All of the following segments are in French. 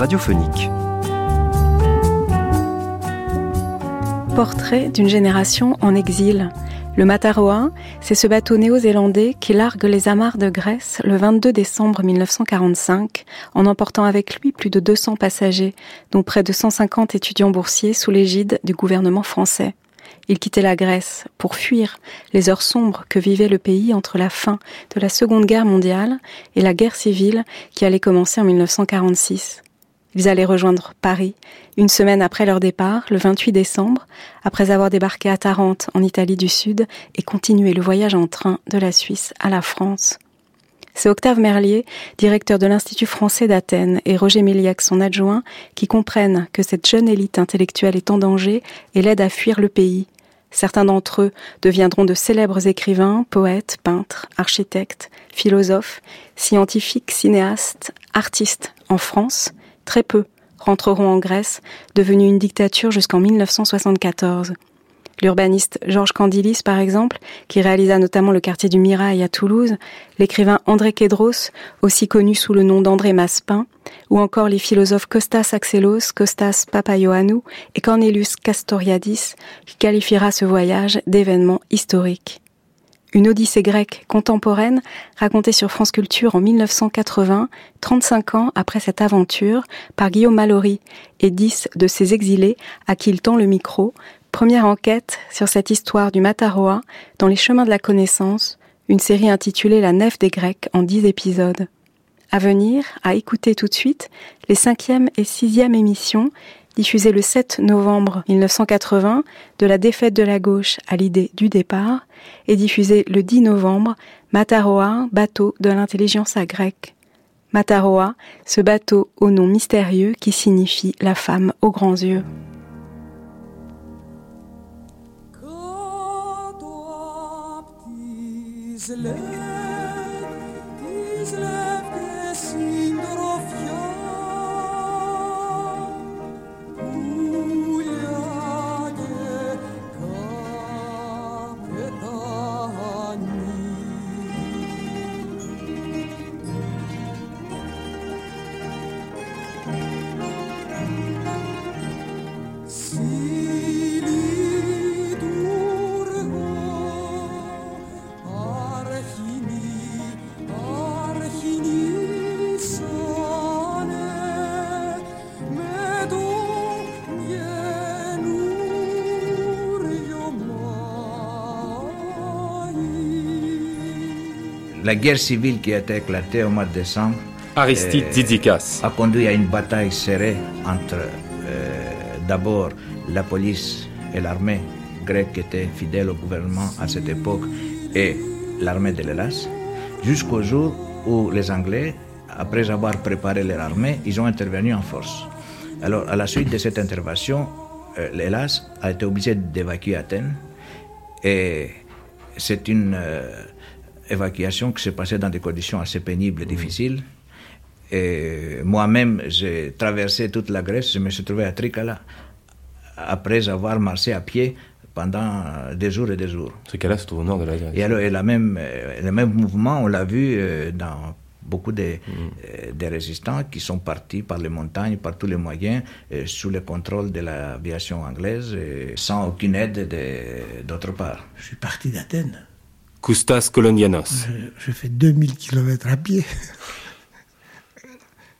radiophonique. Portrait d'une génération en exil. Le Mataroa, c'est ce bateau néo-zélandais qui largue les amarres de Grèce le 22 décembre 1945, en emportant avec lui plus de 200 passagers, dont près de 150 étudiants boursiers sous l'égide du gouvernement français. Il quittait la Grèce pour fuir les heures sombres que vivait le pays entre la fin de la Seconde Guerre mondiale et la guerre civile qui allait commencer en 1946. Ils allaient rejoindre Paris une semaine après leur départ, le 28 décembre, après avoir débarqué à Tarente, en Italie du Sud, et continuer le voyage en train de la Suisse à la France. C'est Octave Merlier, directeur de l'Institut français d'Athènes, et Roger Méliac, son adjoint, qui comprennent que cette jeune élite intellectuelle est en danger et l'aide à fuir le pays. Certains d'entre eux deviendront de célèbres écrivains, poètes, peintres, architectes, philosophes, scientifiques, cinéastes, artistes en France. Très peu rentreront en Grèce, devenue une dictature jusqu'en 1974. L'urbaniste Georges Candilis, par exemple, qui réalisa notamment le quartier du Mirail à Toulouse, l'écrivain André Kédros, aussi connu sous le nom d'André Maspin, ou encore les philosophes Kostas Axelos, Kostas Papaioannou et Cornelius Castoriadis, qui qualifiera ce voyage d'événement historique. Une odyssée grecque contemporaine racontée sur France Culture en 1980, 35 ans après cette aventure, par Guillaume Mallory et 10 de ses exilés à qui il tend le micro Première enquête sur cette histoire du Mataroa dans les chemins de la connaissance, une série intitulée La nef des Grecs en dix épisodes. À venir, à écouter tout de suite, les cinquième et sixième émissions diffusées le 7 novembre 1980 de la défaite de la gauche à l'idée du départ et diffusées le 10 novembre Mataroa, bateau de l'intelligence à grec. Mataroa, ce bateau au nom mystérieux qui signifie la femme aux grands yeux. La guerre civile qui a été éclatée au mois de décembre Aristide euh, a conduit à une bataille serrée entre euh, d'abord la police et l'armée grecque qui était fidèle au gouvernement à cette époque et l'armée de l'Hélas, jusqu'au jour où les Anglais, après avoir préparé leur armée, ils ont intervenu en force. Alors, à la suite de cette intervention, euh, l'Hélas a été obligé d'évacuer Athènes et c'est une évacuation qui s'est passée dans des conditions assez pénibles et difficiles. Et moi-même, j'ai traversé toute la Grèce, je me suis trouvé à Tricala après avoir marché à pied pendant des jours et des jours. Tricala, c'est au nord de la Grèce. Et, alors, et la même, euh, le même mouvement, on l'a vu euh, dans beaucoup de, mm. euh, des résistants qui sont partis par les montagnes, par tous les moyens, sous le contrôle de l'aviation anglaise, sans aucune aide d'autre part. Je suis parti d'Athènes Koustas Kolonianos. Je, fais 2000 km à pied.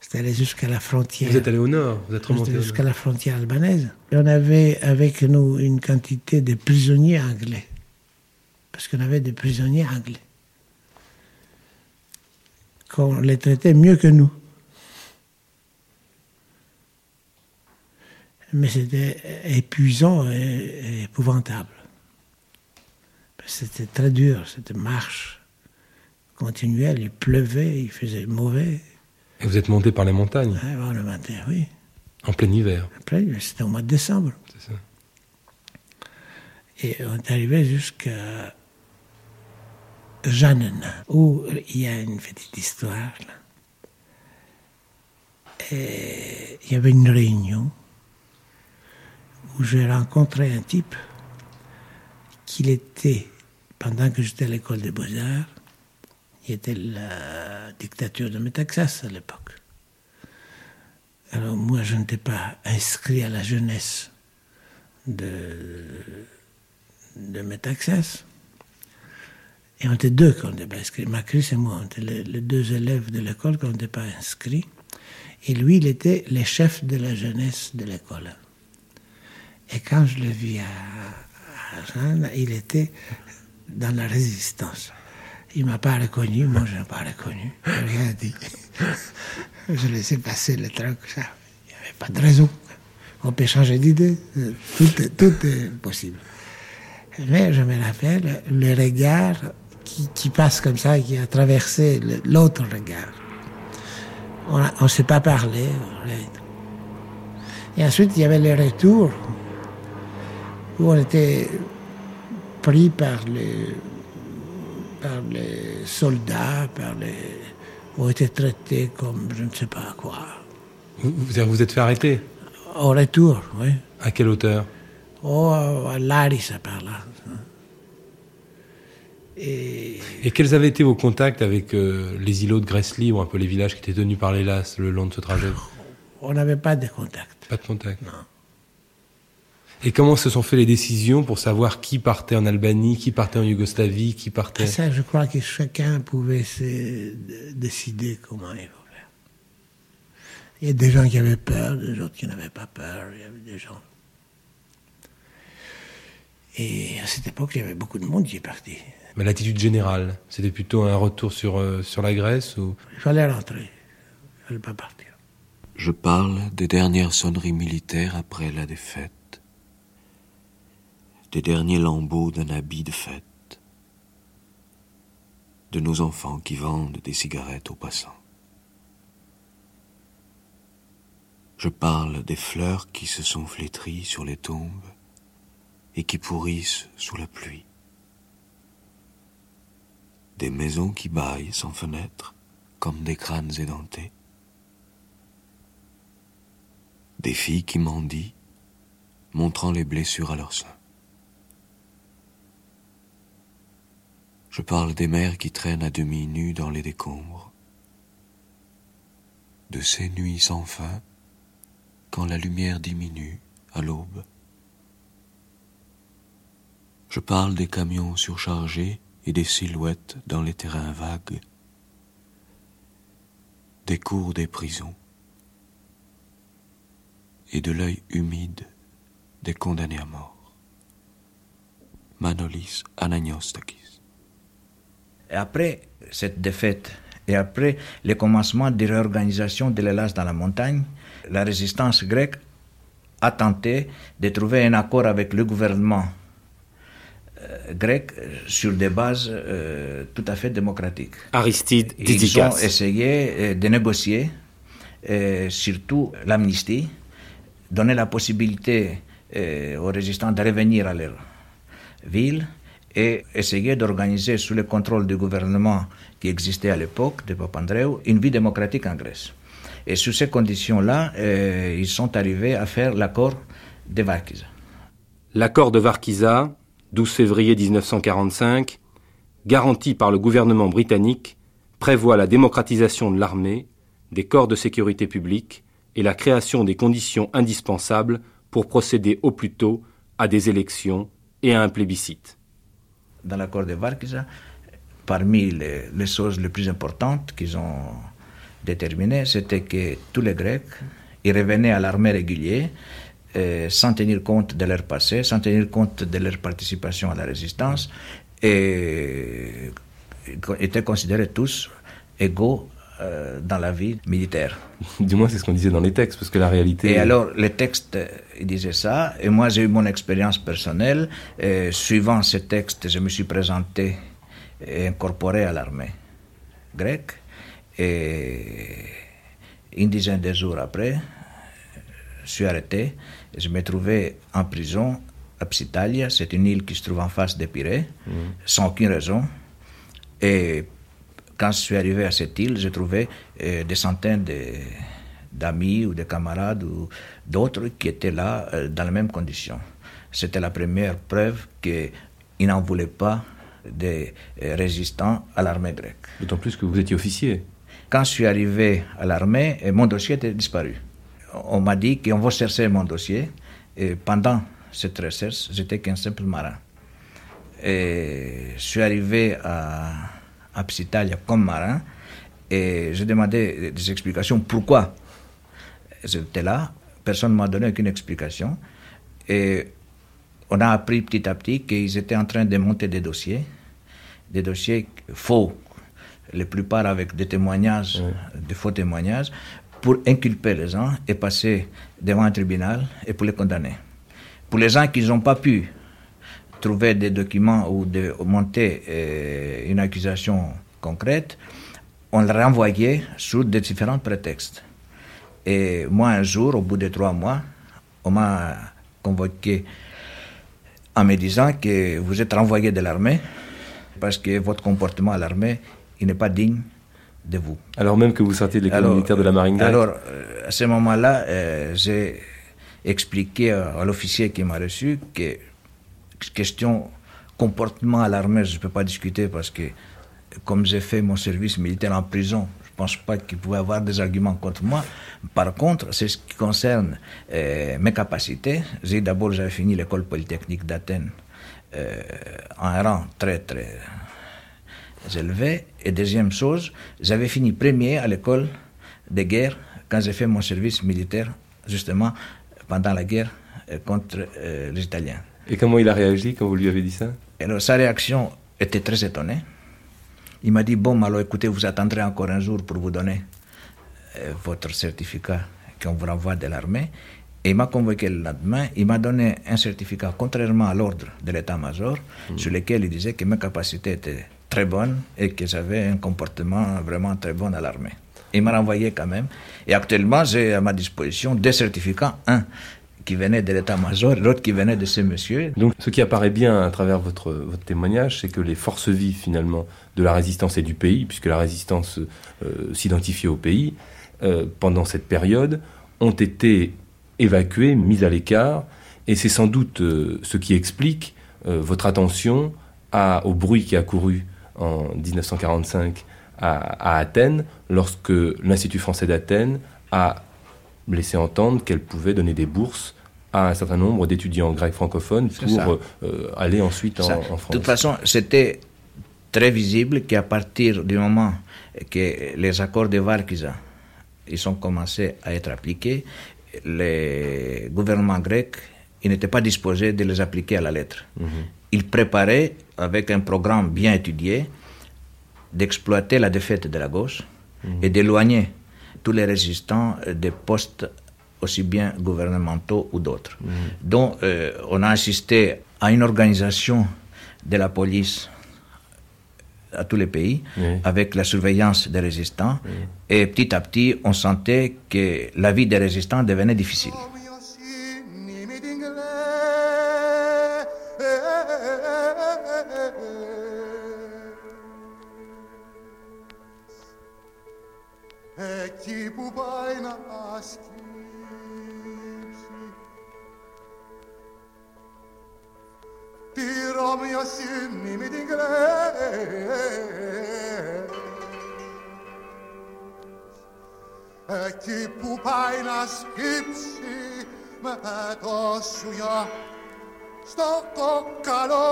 C'est allé jusqu'à la frontière. Vous êtes allé au nord, vous êtes remonté jusqu'à la frontière albanaise. Et on avait avec nous une quantité de prisonniers anglais. Parce qu'on avait des prisonniers anglais. Qu'on les traitait mieux que nous. Mais c'était épuisant et épouvantable. C'était très dur, cette marche continuelle. Il pleuvait, il faisait mauvais. Et vous êtes monté par les montagnes Oui, le matin, oui. En plein hiver En plein hiver, c'était au mois de décembre. C'est ça. Et on est arrivé jusqu'à Jeannen, où il y a une petite histoire. Et il y avait une réunion où j'ai rencontré un type qu'il était, pendant que j'étais à l'école des beaux-arts, il était la dictature de Métaxas à l'époque. Alors moi, je n'étais pas inscrit à la jeunesse de, de Metaxas. Et on était deux qu'on n'était pas inscrits. Macris et moi, on était les, deux élèves de l'école qu'on n'était pas inscrits. Et lui, il était le chef de la jeunesse de l'école. Et quand je le vis à, Jeanne, il était dans la résistance. Il m'a pas reconnu, moi je l'ai pas reconnu, n'ai rien dit. je laissais passer le truc, ça. Il n'y avait pas de raison. On peut changer d'idée, tout, est- possible. Mais je me rappelle le regard qui, passe comme ça, qui a traversé l'autre regard. On ne s'est pas parlé. Et ensuite, il y avait le retour où on était pris par les, par les soldats, par les, on était traités comme je ne sais pas quoi. Vous vous, êtes fait arrêter Au retour, oui. À quelle hauteur Oh, à Larissa par là. Et Et quels avaient été vos contacts avec euh, les îlots de Grèce libre, un peu les villages qui étaient tenus par les LAS le long de ce trajet? On n'avait pas de contact. Pas de contact Et comment se sont fait les décisions pour savoir qui partait en Albanie, qui partait en Yougoslavie, qui partait... Ça, je crois que chacun pouvait se décider comment il faut faire. Il y a des gens qui avaient peur, des autres qui n'avaient pas peur. Il y avait des gens. Et à cette époque, il y avait beaucoup de monde qui est parti. Mais l'attitude générale, c'était plutôt un retour sur, euh, sur la Grèce ou... Il fallait rentrer. Il fallait pas partir. Je parle des dernières sonneries militaires après la défaite, des derniers lambeaux d'un habit de fête, de nos enfants qui vendent des cigarettes aux passants. Je parle des fleurs qui se sont flétries sur les tombes et qui pourrissent sous la pluie, des maisons qui bâillent sans fenêtres comme des crânes édentés, des filles qui mendient, montrant les blessures à leurs seins. Je parle des mères qui traînent à demi nues dans les décombres, de ces nuits sans fin quand la lumière diminue à l'aube. Je parle des camions surchargés et des silhouettes dans les terrains vagues, des cours des prisons et de l'œil humide des condamnés à mort. Manolis Ananiostakis. Et après cette défaite et après le commencement des réorganisations de l'Hélas dans la montagne, la résistance grecque a tenté de trouver un accord avec le gouvernement euh, grec sur des bases euh, tout à fait démocratiques. Aristide Ils ont Didikas. essayé euh, de négocier, surtout l'amnistie, donner la possibilité aux résistants de revenir à leur ville et essayer d'organiser sous le contrôle du gouvernement qui existait à l'époque de Papandreou une vie démocratique en Grèce. Et sous ces conditions-là, euh, ils sont arrivés à faire l'accord de Varkiza. L'accord de Varkiza, 12 février 1945, garanti par le gouvernement britannique, prévoit la démocratisation de l'armée, des corps de sécurité publique et la création des conditions indispensables pour procéder au plus tôt à des élections et à un plébiscite. Dans l'accord de Varkiza, parmi les, choses les plus importantes qu'ils ont déterminées, c'était que tous les Grecs, ils revenaient à l'armée régulière euh, sans tenir compte de leur passé, sans tenir compte de leur participation à la résistance, et étaient considérés tous égaux euh, dans la vie militaire. Du moins, c'est ce qu'on disait dans les textes, parce que la réalité. Et alors, le texte, euh, il disait ça, et moi j'ai eu mon expérience personnelle. Et suivant ce texte, je me suis présenté et incorporé à l'armée grecque. Et une dizaine de jours après, je suis arrêté. Et je me trouvais en prison à Psytalia, c'est une île qui se trouve en face de Pirée, sans aucune raison. Et quand je suis arrivé à cette île, j'ai trouvé euh, des centaines de- d'amis ou de camarades ou d'autres qui étaient là euh, dans les mêmes conditions. C'était la première preuve qu'ils n'en voulaient pas des euh, résistants à l'armée grecque. D'autant plus que vous étiez officier. Quand je suis arrivé à l'armée, mon dossier était disparu. on m'a dit qu'on va chercher mon dossier. Et pendant cette recherche, j'étais qu'un simple marin. Et je suis arrivé à, à Psytalia comme marin et j'ai demandé des explications pourquoi j'étais là. Personne ne m'a donné aucune explication. Et on a appris petit à petit qu'ils étaient en train de monter des dossiers, des dossiers faux, la plupart avec des témoignages, des faux témoignages, pour inculper les gens et passer devant un tribunal et pour les condamner. Pour les gens qui n'ont pas pu trouver des documents ou de monter euh, une accusation concrète, on les renvoyait sous des différents prétextes. Et moi, un jour, au bout de trois mois, on m'a convoqué en me disant que vous êtes renvoyé de l'armée parce que votre comportement à l'armée, il n'est pas digne de vous. Alors même que vous sortiez de l'école militaire de la marine Alors, euh, à ce moment-là, euh, j'ai expliqué à l'officier qui m'a reçu que question comportement à l'armée, je ne peux pas discuter parce que comme j'ai fait mon service militaire en prison, je ne pense pas qu'il pouvait avoir des arguments contre moi. Par contre, c'est ce qui concerne euh, mes capacités. J'ai d'abord j'avais fini l'école polytechnique d'Athènes euh, en rang très très élevé. Et deuxième chose, j'avais fini premier à l'école de guerre quand j'ai fait mon service militaire justement pendant la guerre euh, contre les Italiens. Et comment il a réagi quand vous lui avez dit ça Alors, sa réaction était très étonnée. Il m'a dit, bon, alors écoutez, vous attendrez encore un jour pour vous donner euh, votre certificat qu'on vous renvoie de l'armée. Et il m'a convoqué le lendemain, il m'a donné un certificat contrairement à l'ordre de l'état-major, hmm. sur lequel il disait que mes capacités étaient très bonnes et que j'avais un comportement vraiment très bon à l'armée. Il m'a renvoyé quand même. Et actuellement, j'ai à ma disposition deux certificats. Un qui venait de l'état-major l'autre qui venait de ces messieurs. Donc ce qui apparaît bien à travers votre, votre témoignage, c'est que les forces vives finalement de la résistance et du pays, puisque la résistance euh, s'identifiait au pays, euh, pendant cette période, ont été évacuées, mises à l'écart, et c'est sans doute euh, ce qui explique votre attention au bruit qui a couru en 1945 à, à Athènes, lorsque l'Institut français d'Athènes a laissé entendre qu'elle pouvait donner des bourses à un certain nombre d'étudiants grecs francophones pour euh, aller ensuite en, France. De toute façon, c'était très visible qu'à partir du moment que les accords de Varkiza ils ont commencé à être appliqués, les gouvernements grecs n'étaient pas disposés de les appliquer à la lettre. Mhm. Ils préparaient, avec un programme bien étudié, d'exploiter la défaite de la gauche mhm. et d'éloigner tous les résistants des postes aussi bien gouvernementaux ou d'autres. Donc, euh, on a assisté à une organisation de la police à tous les pays, avec la surveillance des résistants, et petit à petit, on sentait que la vie des résistants devenait difficile. obviously mi dinglere Εκεί που πάει να σκύψει με το σουγιά στο κοκκαλό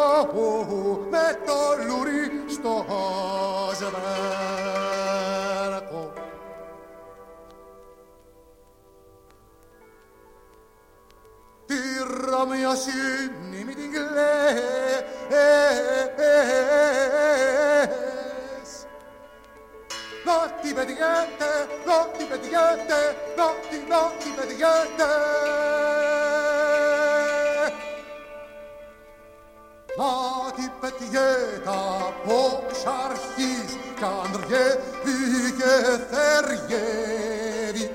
με το λουρί στο ζεμπέρκο τη ας με την κλαις Να τη πετυχαίνετε, να τη πετυχαίνετε, να την, να τη πετυχαίνετε Να την πετυχαίνετε από ξ' αρχής κι αν και θεργεύει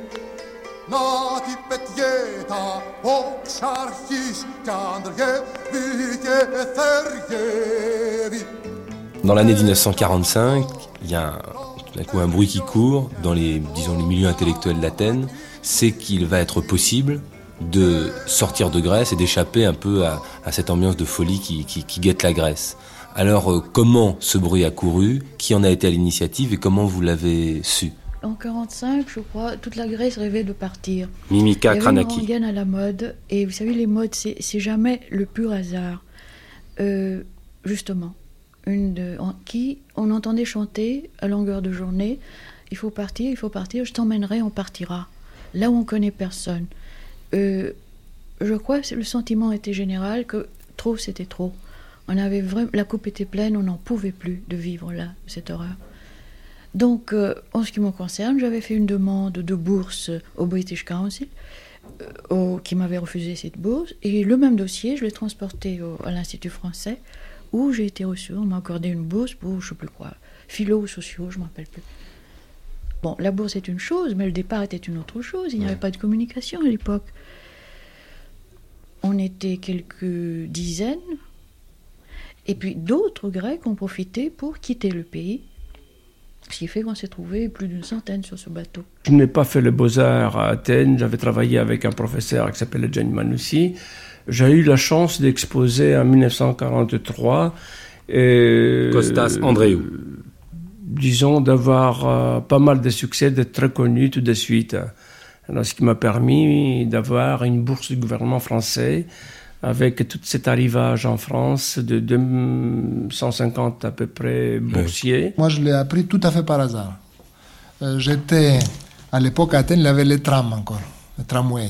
Dans l'année 1945, il y a un, coup un bruit qui court dans les, milieux intellectuels d'Athènes, c'est qu'il va être possible de sortir de Grèce et d'échapper un peu à, cette ambiance de folie qui, qui, guette la Grèce. Alors, euh, comment ce bruit a couru? Qui en a été à l'initiative? Et comment vous l'avez su? En 45, je crois, toute la Grèce rêvait de partir. Mimika Il y avait une Kranaki. à la mode, et vous savez, les modes, c'est c'est jamais le pur hasard. Euh, justement, une de, en- qui on entendait chanter à longueur de journée il faut partir, il faut partir, je t'emmènerai, on partira. Là où on connaît personne. Euh, je crois que le sentiment était général que trop c'était trop. On avait vraiment, la coupe était pleine, on n'en pouvait plus de vivre là, cette horreur. Donc, euh, en ce qui me concerne, j'avais fait une demande de bourse au British Council, euh, au- qui m'avait refusé cette bourse, et le même dossier, je l'ai transporté au- à l'Institut français, où j'ai été reçue. On m'a accordé une bourse pour, je sais plus quoi, philo ou sociaux, je ne me rappelle plus. Bon, la bourse est une chose, mais le départ était une autre chose. Il n'y avait pas de communication à l'époque. On était quelques dizaines, et puis d'autres Grecs ont profité pour quitter le pays. Ce qui fait qu'on s'est trouvé plus d'une centaine sur ce bateau. Je n'ai pas fait les beaux-arts à Athènes. J'avais travaillé avec un professeur qui s'appelait Gianni Manussi. J'ai eu la chance d'exposer en 1943. Et, Costas Andréou. disons, d'avoir euh, pas mal de succès, d'être très connu tout de suite. Alors, ce qui m'a permis d'avoir une bourse du gouvernement français avec tout cet arrivage en France de 250 à peu près boursiers. Moi, je l'ai appris tout à fait par hasard. Euh, J'étais, à l'époque, à Athènes, il y avait les trams encore, le tramway.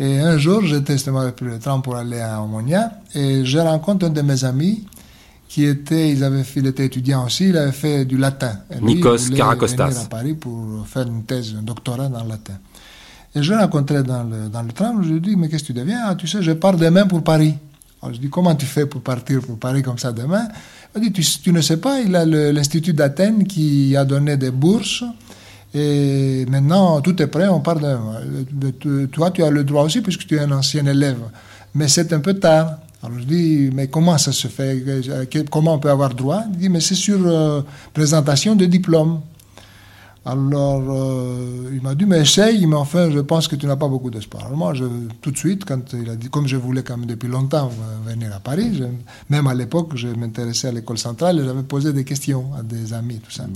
Et un jour, j'étais justement avec le tram pour aller à Omonia, et je rencontre un de mes amis qui était, ils avaient fait, il était étudiant aussi, il avait fait du latin. Et lui, il Nikos Karakostas. venir à Paris pour faire une thèse, un doctorat dans le latin. Et je l'ai rencontré dans le, dans le tram, je lui dis, mais qu'est-ce que tu deviens? Ah, Tu sais, je pars demain pour Paris. Alors je dis, comment tu fais pour partir pour Paris comme ça demain? Il dit, tu, ne sais pas, il a l'Institut d'Athènes qui a donné des bourses. Et maintenant, tout est prêt, on part demain. Euh, Toi, tu as le droit aussi puisque tu es un ancien élève. Mais c'est un peu tard. Alors je dis, mais comment ça se fait? Que- Comment on peut avoir droit? Il dit, mais c'est sur euh, présentation de diplôme. Alors, euh, il m'a dit, mais essaye, mais enfin, je pense que tu n'as pas beaucoup d'espoir. Alors moi, tout de suite, quand comme je voulais quand même depuis longtemps euh, venir à Paris, même à l'époque, je m'intéressais à l'école centrale et j'avais posé des questions à des amis, tout ça.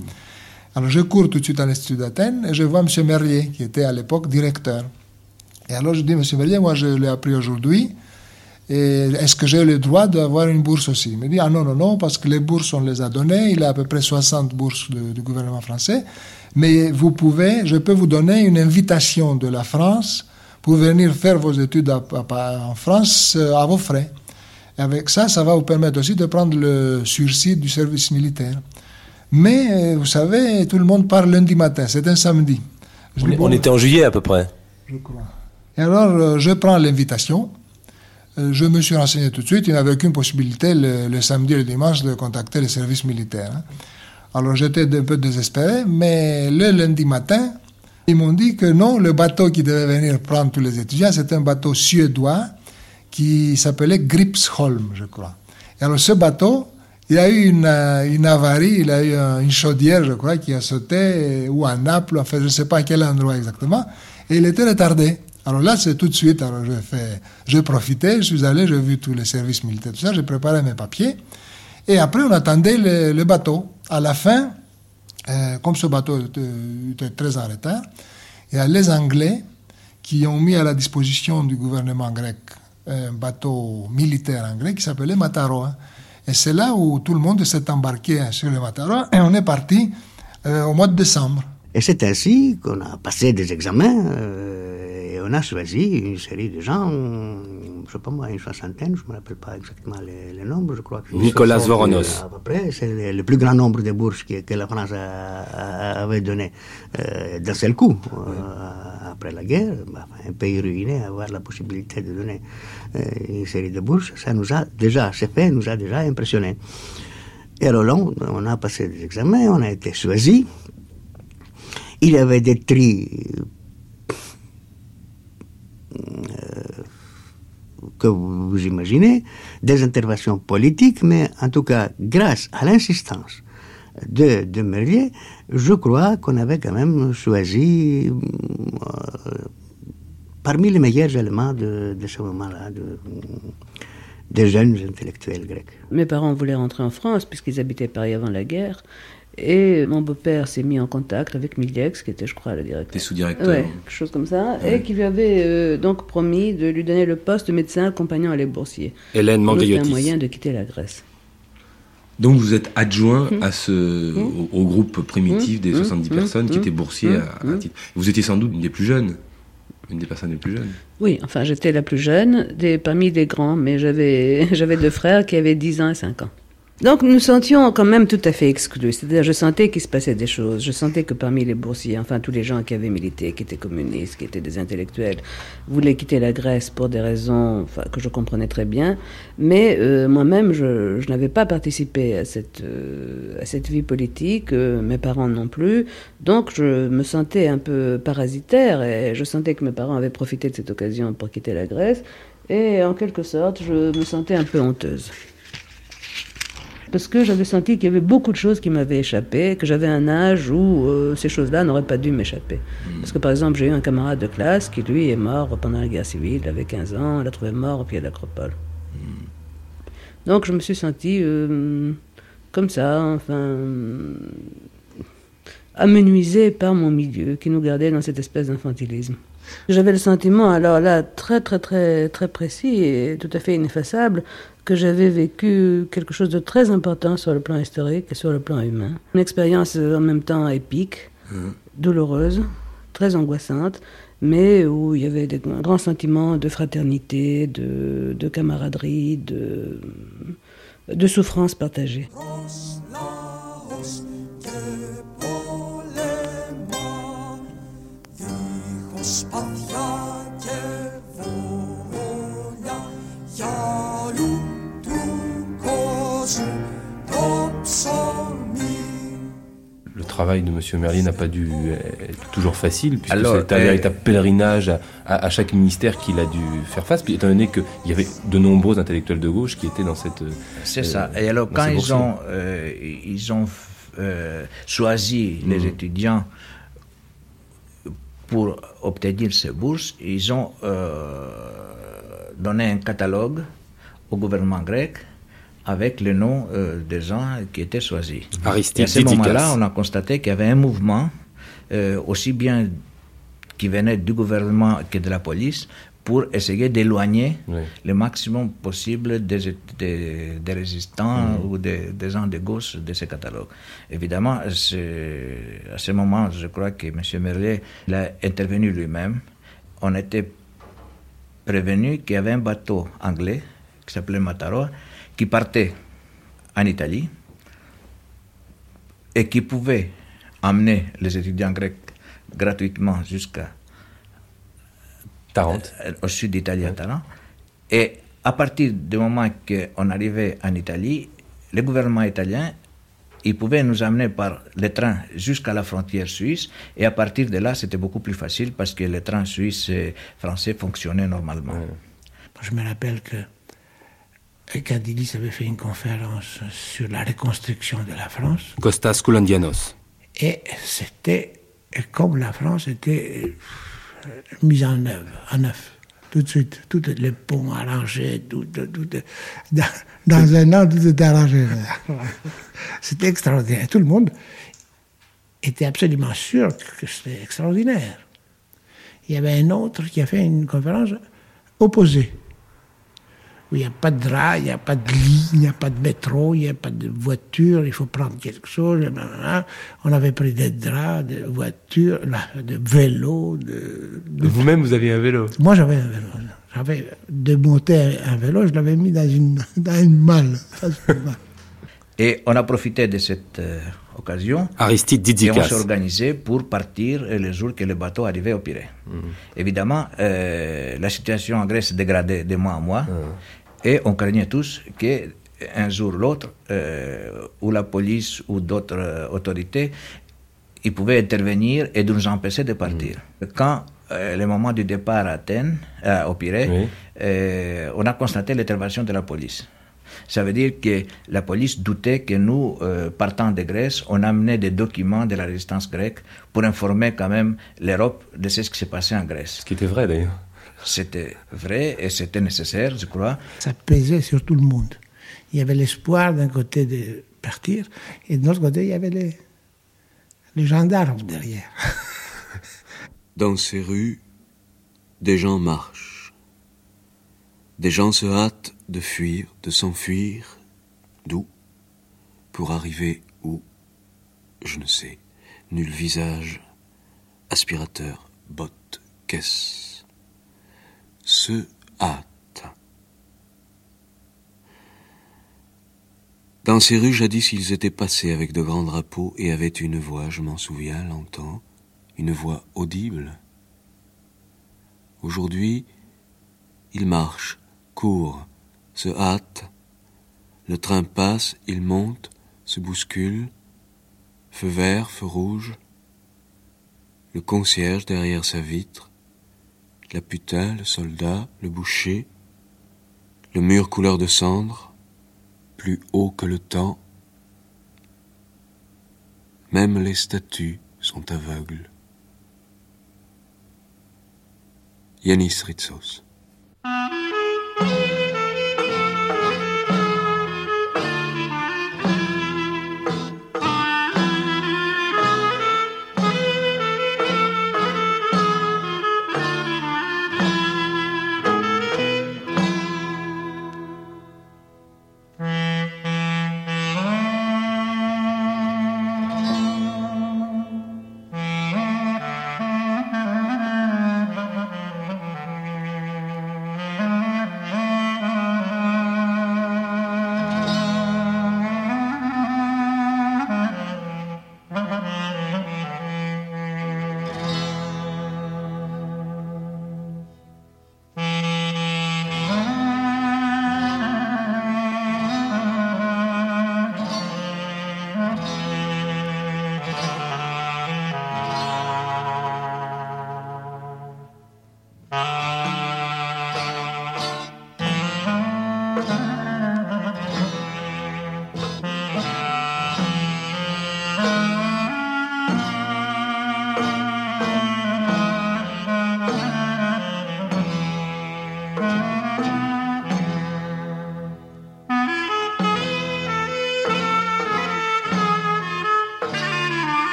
Alors, je cours tout de suite à l'Institut d'Athènes et je vois M. Merlier, qui était à l'époque directeur. Et alors, je dis, M. Merlier, moi, je l'ai appris aujourd'hui. Et est-ce que j'ai le droit d'avoir une bourse aussi? Il me dit, ah non, non, non, parce que les bourses, on les a données. Il a à peu près 60 bourses du gouvernement français. Mais vous pouvez, je peux vous donner une invitation de la France pour venir faire vos études à- à- en France euh, à vos frais. Et avec ça, ça va vous permettre aussi de prendre le sursis du service militaire. Mais, euh, vous savez, tout le monde part lundi matin, c'est un samedi. Je On, dis, est- bon, on était en juillet à peu près. je crois. Et alors, euh, je prends l'invitation. Je me suis renseigné tout de suite. Il n'y avait aucune possibilité le, le samedi et le dimanche de contacter les services militaires. Alors, j'étais un peu désespéré, mais le lundi matin, ils m'ont dit que non, le bateau qui devait venir prendre tous les étudiants, c'était un bateau suédois qui s'appelait Gripsholm, je crois. Alors, ce bateau, il a eu une, euh, une avarie, il a eu un- une chaudière, je crois, qui a sauté, ou à Naples, enfin, je ne sais pas à quel endroit exactement, et il était retardé. Alors là, c'est tout de suite, alors j'ai fait, j'ai profité, je suis allé, j'ai vu tous les services militaires, tout ça, j'ai préparé mes papiers, et après, on attendait le bateau. À la fin, euh, comme ce bateau était, très en retard, il y a les Anglais qui ont mis à la disposition du gouvernement grec un bateau militaire anglais qui s'appelait Mataroa. Et c'est là où tout le monde s'est embarqué sur le Mataroa et on est parti euh, au mois de décembre. Et c'est ainsi qu'on a passé des examens euh, on a choisi une série de gens, je sais pas moi, une soixantaine, je ne me rappelle pas exactement les, les nombres, je crois que Nicolas 60, Voronos. À peu près, c'est le, le plus grand nombre de bourses que, que la France a- a- avait donné euh, d'un seul coup. euh, après la guerre, bah, un pays ruiné, avoir la possibilité de donner euh, une série de bourses, ça nous a déjà, c'est fait, nous a déjà impressionnés. Et alors là, on- a passé des examens, on a été choisis. Il y avait des tris euh, que vous, imaginez, des interventions politiques, mais en tout cas, grâce à l'insistance de, de Merlier, je crois qu'on avait quand même choisi euh, parmi les meilleurs éléments de, de ce moment-là, de, des jeunes intellectuels grecs. Mes parents voulaient rentrer en France puisqu'ils habitaient Paris avant la guerre. Et mon beau-père s'est mis en contact avec Miliex, qui était, je crois, le directeur. T'es sous-directeur. Ouais, quelque chose comme ça. Et qui lui avait euh, donc promis de lui donner le poste de médecin accompagnant les boursiers. Hélène Donc, C'était un moyen de quitter la Grèce. Donc vous êtes adjoint Mhm. à ce, au, au groupe primitif des Mhm. 70 Mhm. personnes qui étaient boursiers à, à titre. Vous étiez sans doute une des plus jeunes, une des personnes les plus jeunes. Oui, enfin, j'étais la plus jeune des, parmi les grands, mais j'avais, j'avais deux frères qui avaient 10 ans et 5 ans. Donc nous sentions quand même tout à fait exclus. C'est-à-dire, je sentais qu'il se passait des choses. Je sentais que parmi les boursiers, enfin tous les gens qui avaient milité, qui étaient communistes, qui étaient des intellectuels, voulaient quitter la Grèce pour des raisons enfin, que je comprenais très bien. Mais euh, moi-même, je, je n'avais pas participé à cette, euh, à cette vie politique, euh, mes parents non plus. Donc je me sentais un peu parasitaire et je sentais que mes parents avaient profité de cette occasion pour quitter la Grèce. Et en quelque sorte, je me sentais un peu honteuse. Parce que j'avais senti qu'il y avait beaucoup de choses qui m'avaient échappé, que j'avais un âge où euh, ces choses-là n'auraient pas dû m'échapper. Parce que par exemple, j'ai eu un camarade de classe qui, lui, est mort pendant la guerre civile, il avait 15 ans, on l'a trouvé mort au pied de l'acropole. Donc je me suis sentie euh, comme ça, enfin, amenuisée par mon milieu qui nous gardait dans cette espèce d'infantilisme. J'avais le sentiment, alors là, très très très très précis et tout à fait ineffaçable, que j'avais vécu quelque chose de très important sur le plan historique et sur le plan humain. Une expérience euh, en même temps épique, douloureuse, très angoissante, mais où il y avait des grands sentiments de fraternité, de, de camaraderie, de, de souffrance partagée. Le travail de M. Merlier n'a pas dû être toujours facile, puisque c'est un euh, véritable pèlerinage à, à- à chaque ministère qu'il a dû faire face, puis étant donné qu'il y avait de nombreux intellectuels de gauche qui étaient dans cette... euh, C'est euh, ça. Et alors, quand ces ils ont, euh, ils ont euh, choisi les Mhm. étudiants pour obtenir ces bourses, ils ont euh, donné un catalogue au gouvernement grec avec le nom euh, des gens qui étaient choisis. Aristide Et à ce moment-là, on a constaté qu'il y avait un mouvement, euh, aussi bien qui venait du gouvernement que de la police, pour essayer d'éloigner Oui. le maximum possible des, des, des résistants Mhm. ou des, des gens de gauche de ce catalogue. Évidemment, à ce moment, je crois que M. Merlet il a intervenu lui-même. On était prévenu qu'il y avait un bateau anglais qui s'appelait Mataroa qui partait en Italie et qui pouvait amener les étudiants grecs gratuitement jusqu'à Tarente. euh, au sud d'Italie, à Tarente. Et à partir du moment qu'on arrivait en Italie, le gouvernement italien, il pouvait nous amener par le train jusqu'à la frontière suisse. Et à partir de là, c'était beaucoup plus facile parce que les trains suisses et français fonctionnaient normalement. Je me rappelle que Cadilis avait fait une conférence sur la reconstruction de la France. Costas Koulandianos. Et c'était comme la France était euh, mise en œuvre, en neuf, tout de suite. Tous les ponts arrangés, tout, tout- tout- dans, dans un an, tout était arrangé. C'était extraordinaire. Tout le monde était absolument sûr que c'était extraordinaire. Il y avait un autre qui a fait une conférence opposée où il n'y a pas de drap, il n'y a pas de lit, il n'y a pas de métro, il n'y a pas de voiture, il faut prendre quelque chose. On avait pris des draps, des voitures, là, de vélos. De, de- Vous-même, vous aviez un vélo? Moi, j'avais un vélo. J'avais démonté un vélo, je l'avais mis dans une, dans une malle. Et on a profité de cette euh, occasion Aristide et on Didikas. s'est organisé pour partir le jour que le bateau arrivait au Pirée. Mhm. Évidemment, euh, la situation en Grèce se dégradait de mois en mois et on craignait tous que un jour ou l'autre, euh, ou la police ou d'autres euh, autorités, ils pouvaient intervenir et nous empêcher de partir. Quand euh, le moment du départ à Athènes, euh, au Pirée, Oui. euh, on a constaté l'intervention de la police. Ça veut dire que la police doutait que nous, partant de Grèce, on amenait des documents de la résistance grecque pour informer quand même l'Europe de ce qui s'est passé en Grèce. Ce qui était vrai, d'ailleurs. C'était vrai et c'était nécessaire, je crois. Ça pesait sur tout le monde. Il y avait l'espoir d'un côté de partir et de l'autre côté, il y avait les, les gendarmes derrière. Dans ces rues, des gens marchent. Des gens se hâtent de fuir, de s'enfuir. D'où? Pour arriver où? Je ne sais. Nul visage. Aspirateur, bottes, caisse. Se hâte. Dans ces rues, jadis, ils étaient passés avec de grands drapeaux et avaient une voix, je m'en souviens, longtemps, une voix audible. Aujourd'hui, ils marchent, courent, se hâtent. Le train passe, ils montent, se bousculent. Feu vert, feu rouge. Le concierge derrière sa vitre. La putain, le soldat, le boucher. Le mur couleur de cendre, plus haut que le temps. Même les statues sont aveugles. Yanis Ritsos.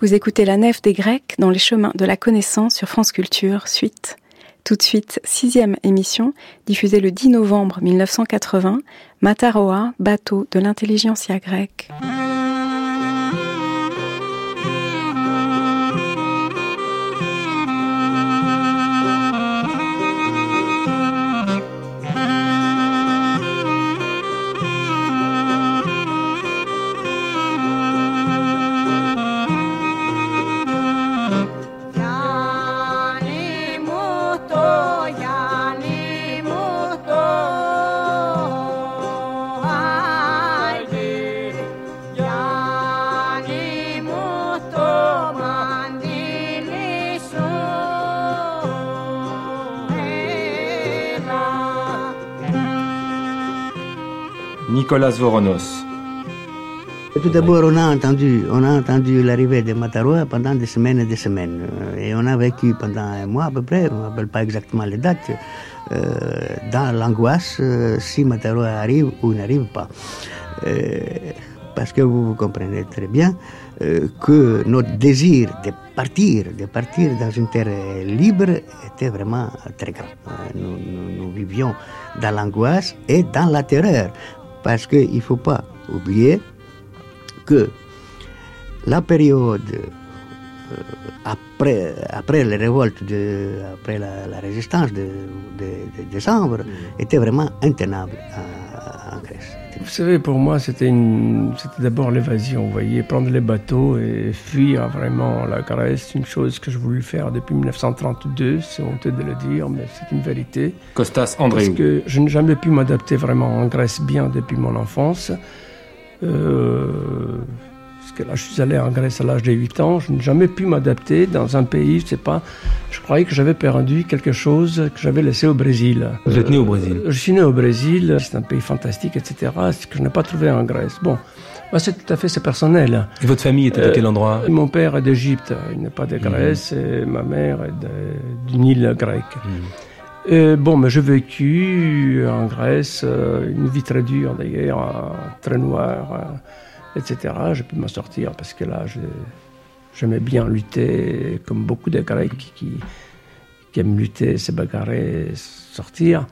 Vous écoutez La Nef des Grecs dans les chemins de la connaissance sur France Culture, suite. Tout de suite, sixième émission, diffusée le 10 novembre 1980, Mataroa, bateau de l'intelligentsia grecque. Nicolas Voronos. Tout d'abord, on a entendu, on a entendu l'arrivée des Matarois pendant des semaines et des semaines. Euh, Et on a vécu pendant un mois à peu près, on ne rappelle pas exactement les dates, euh, dans l'angoisse euh, si Matarois arrive ou n'arrive pas. Parce que vous, comprenez très bien que notre désir de partir, de partir dans une terre libre était vraiment très grand. Nous vivions dans l'angoisse et dans la terreur. Parce qu'il ne faut pas oublier que la période euh, après, après les révoltes, de, après la, la résistance de, de- de décembre, était vraiment intenable à- Grèce. Vous savez, pour moi, c'était une... c'était d'abord l'évasion. Vous voyez, prendre les bateaux et fuir vraiment la Grèce, une chose que je voulais faire depuis 1932. C'est honteux de le dire, mais c'est une vérité. Costas Parce Andréou. que je n'ai jamais pu m'adapter vraiment en Grèce bien depuis mon enfance. Euh, parce que là, je suis allé en Grèce à l'âge de 8 ans. Je n'ai jamais pu m'adapter dans un pays, je sais pas. Je croyais que j'avais perdu quelque chose que j'avais laissé au Brésil. Vous êtes né au Brésil Euh, Je suis né au Brésil. C'est un pays fantastique, etc. Ce que je n'ai pas trouvé en Grèce. Bon. Bah, c'est tout à fait c'est personnel. Et votre famille était de Euh, quel endroit? Mon père est d'Égypte, il n'est pas de Grèce, et ma mère est d'une île grecque. Euh, bon, mais j'ai vécu en Grèce une vie très dure d'ailleurs, très noire, etc. J'ai pu m'en sortir parce que là, j'ai- j'aimais bien lutter, comme beaucoup de Grecs qui, qui aiment lutter, se bagarrer, sortir.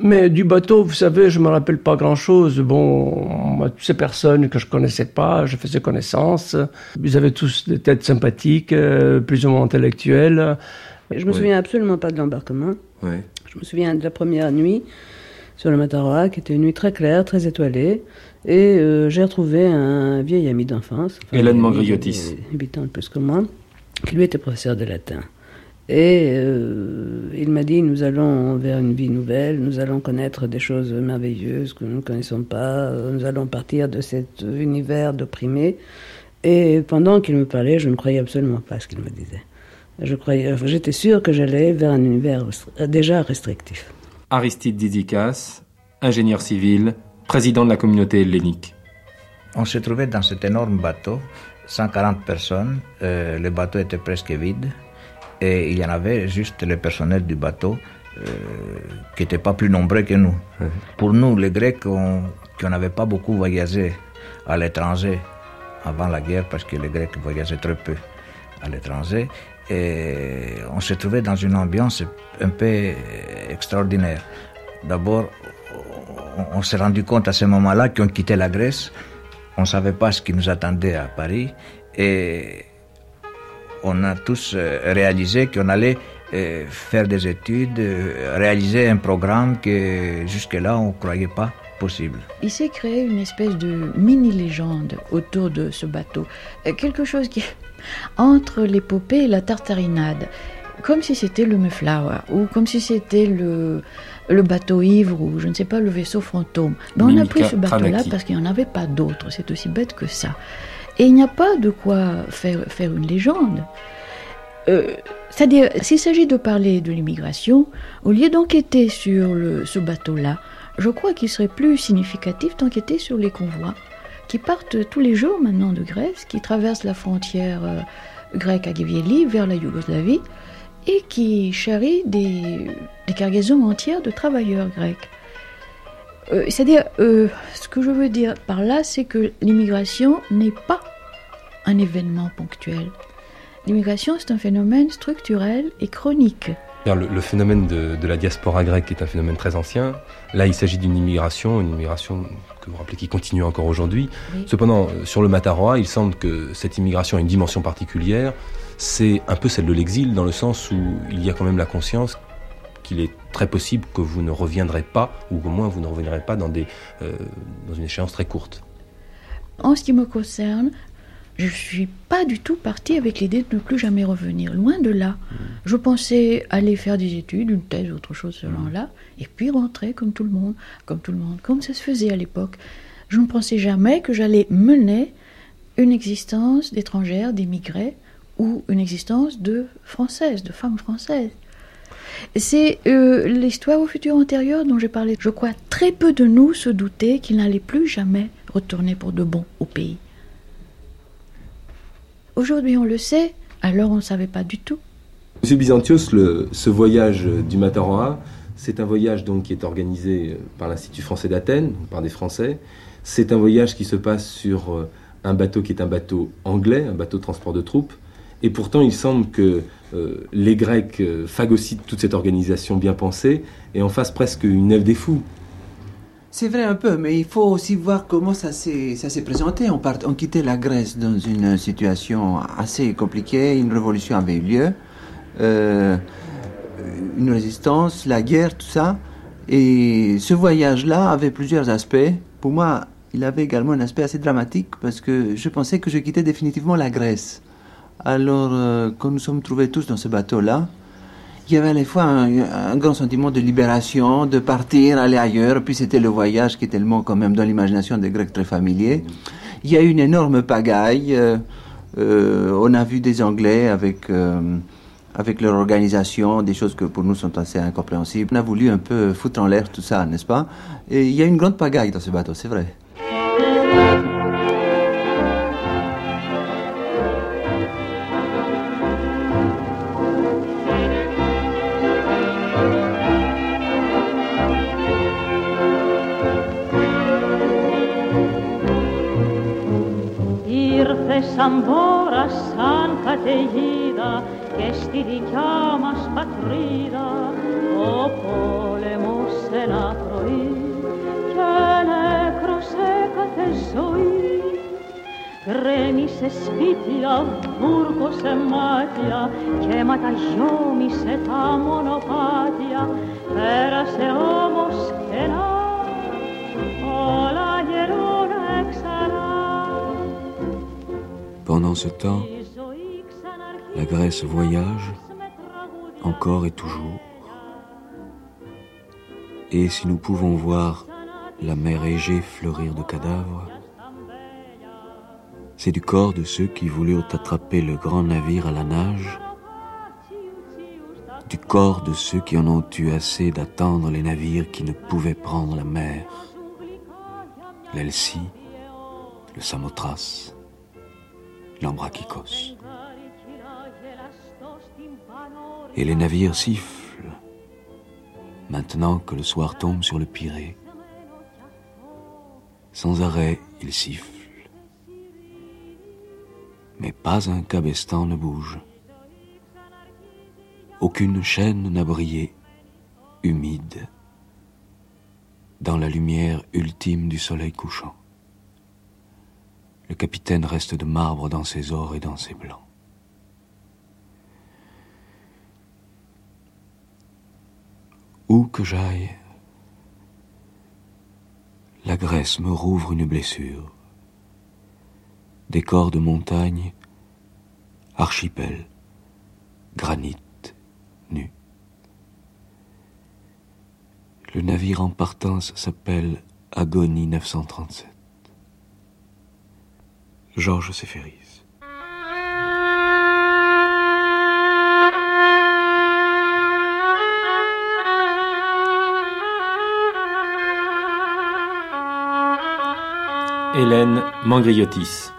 Mais du bateau, vous savez, je me rappelle pas grand-chose. Bon, moi, toutes ces personnes que je connaissais pas, je faisais connaissance. Ils avaient tous des têtes sympathiques, euh, plus ou moins intellectuelles. Je me souviens absolument pas de l'embarquement. Ouais. Je me souviens de la première nuit sur le Mataroa, qui était une nuit très claire, très étoilée. Et euh, j'ai retrouvé un vieil ami d'enfance. Hélène Mangriotis. il avait 8 ans de plus que moi, qui lui était professeur de latin. Et euh, il m'a dit, nous allons vers une vie nouvelle, nous allons connaître des choses merveilleuses que nous ne connaissons pas, euh, nous allons partir de cet univers d'opprimés. Et pendant qu'il me parlait, je ne croyais absolument pas à ce qu'il me disait. Je croyais, enfin, j'étais sûr que j'allais vers un univers déjà restrictif. Aristide Didikas, ingénieur civil, président de la communauté hellénique. On se trouvait dans cet énorme bateau, 140 personnes. euh, le bateau était presque vide. Et il y en avait juste le personnel du bateau euh, qui n'était pas plus nombreux que nous. Pour nous, les Grecs, on- qui n'avaient pas beaucoup voyagé à l'étranger avant la guerre, parce que les Grecs voyageaient très peu à l'étranger, et on se trouvait dans une ambiance un peu extraordinaire. D'abord, on, s'est rendu compte à ce moment-là qu'on quittait la Grèce, on ne savait pas ce qui nous attendait à Paris, et on a tous euh, réalisé qu'on allait euh, faire des études, euh, réaliser un programme que jusque-là on ne croyait pas possible. Il s'est créé une espèce de mini-légende autour de ce bateau. Quelque chose qui entre l'épopée et la tartarinade. Comme si c'était le Mayflower, ou comme si c'était le, le bateau ivre, ou je ne sais pas, le vaisseau fantôme. Mais on a pris ce bateau-là parce qu'il n'y en avait pas d'autre. C'est aussi bête que ça. Et il n'y a pas de quoi faire, faire une légende. Euh, C'est-à-dire, s'il s'agit de parler de l'immigration, au lieu d'enquêter sur le- ce bateau-là, je crois qu'il serait plus significatif d'enquêter sur les convois qui partent tous les jours maintenant de Grèce, qui traversent la frontière euh, grecque à Givieli vers la Yougoslavie et qui charrient des, des cargaisons entières de travailleurs grecs. Euh, C'est-à-dire, euh, ce que je veux dire par là, c'est que l'immigration n'est pas un événement ponctuel. L'immigration, c'est un phénomène structurel et chronique. Le, le phénomène de, de la diaspora grecque est un phénomène très ancien. Là, il s'agit d'une immigration, une immigration que vous rappelez qui continue encore aujourd'hui. Oui. Cependant, euh, sur le Mataroa, il semble que cette immigration a une dimension particulière. C'est un peu celle de l'exil, dans le sens où il y a quand même la conscience qu'il est très possible que vous ne reviendrez pas, ou au moins vous ne reviendrez pas dans, des, euh, dans une échéance très courte. En ce qui me concerne, je ne suis pas du tout partie avec l'idée de ne plus jamais revenir. Loin de là. Je pensais aller faire des études, une thèse, autre chose selon là, et puis rentrer comme tout le monde, comme tout le monde, comme ça se faisait à l'époque. Je ne pensais jamais que j'allais mener une existence d'étrangère, d'émigrés, ou une existence de française, de femme française. C'est euh, l'histoire au futur antérieur dont j'ai parlé. Je crois très peu de nous se doutaient qu'il n'allait plus jamais retourner pour de bon au pays. Aujourd'hui, on le sait, alors on ne savait pas du tout. Monsieur Byzantios, ce voyage du Mataroa, c'est un voyage donc qui est organisé par l'Institut français d'Athènes, par des Français. C'est un voyage qui se passe sur euh, un bateau qui est un bateau anglais, un bateau de transport de troupes. Et pourtant, il semble que euh, les Grecs euh, phagocytent toute cette organisation bien pensée et en fassent presque une œuvre des fous. C'est vrai un peu, mais il faut aussi voir comment ça s'est, présenté. On, part, on quittait la Grèce dans une situation assez compliquée, une révolution avait eu lieu, euh, une résistance, la guerre, tout ça. Et ce voyage-là avait plusieurs aspects. Pour moi, il avait également un aspect assez dramatique parce que je pensais que je quittais définitivement la Grèce. Alors, euh, quand nous sommes trouvés tous dans ce bateau-là, il y avait à la fois un, grand sentiment de libération, de partir, aller ailleurs. Puis c'était le voyage qui est tellement quand même dans l'imagination des Grecs très familier. Il y a eu une énorme pagaille. Euh, euh, on a vu des Anglais avec avec leur organisation, des choses que pour nous sont assez incompréhensibles. On a voulu un peu foutre en l'air tout ça, n'est-ce pas? Et il y a une grande pagaille dans ce bateau, c'est vrai. Καταιγίδα και στη δικιά μας πατρίδα ο πόλεμος ένα πρωί και νέκρωσε κάθε ζωή. Γκρέμισε σπίτια, βούρκωσε μάτια και ματαγιόμισε τα μονοπάτια. Πέρασε όμως κενά όλα γερούν ξανά Pendant ce temps, la Grèce voyage encore et toujours. Et si nous pouvons voir la mer Égée fleurir de cadavres, c'est du corps de ceux qui voulurent attraper le grand navire à la nage, du corps de ceux qui en ont eu assez d'attendre les navires qui ne pouvaient prendre la mer, l'Elsie, le Samothrace, l'Ambrakikos. Et les navires sifflent, maintenant que le soir tombe sur le Pirée. Sans arrêt, ils sifflent. Mais pas un cabestan ne bouge. Aucune chaîne n'a brillé, humide, dans la lumière ultime du soleil couchant. Le capitaine reste de marbre dans ses ors et dans ses blancs. Où que j'aille, la Grèce me rouvre une blessure. Décor de montagne, archipel, granit, nu. Le navire en partance s'appelle Agonie 937. Georges Séféris. Hélène Mangriotis.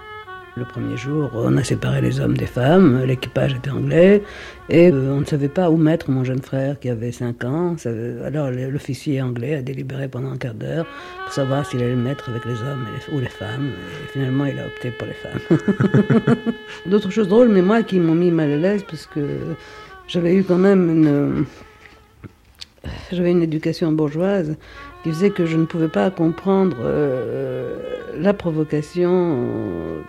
Le premier jour, on a séparé les hommes des femmes, l'équipage était anglais, et euh, on ne savait pas où mettre mon jeune frère qui avait 5 ans. Alors l'officier anglais a délibéré pendant un quart d'heure pour savoir s'il allait le mettre avec les hommes ou les femmes. Et finalement, il a opté pour les femmes. D'autres choses drôles, mais moi qui m'ont mis mal à l'aise parce que j'avais eu quand même une... J'avais une éducation bourgeoise qui faisait que je ne pouvais pas comprendre euh, la provocation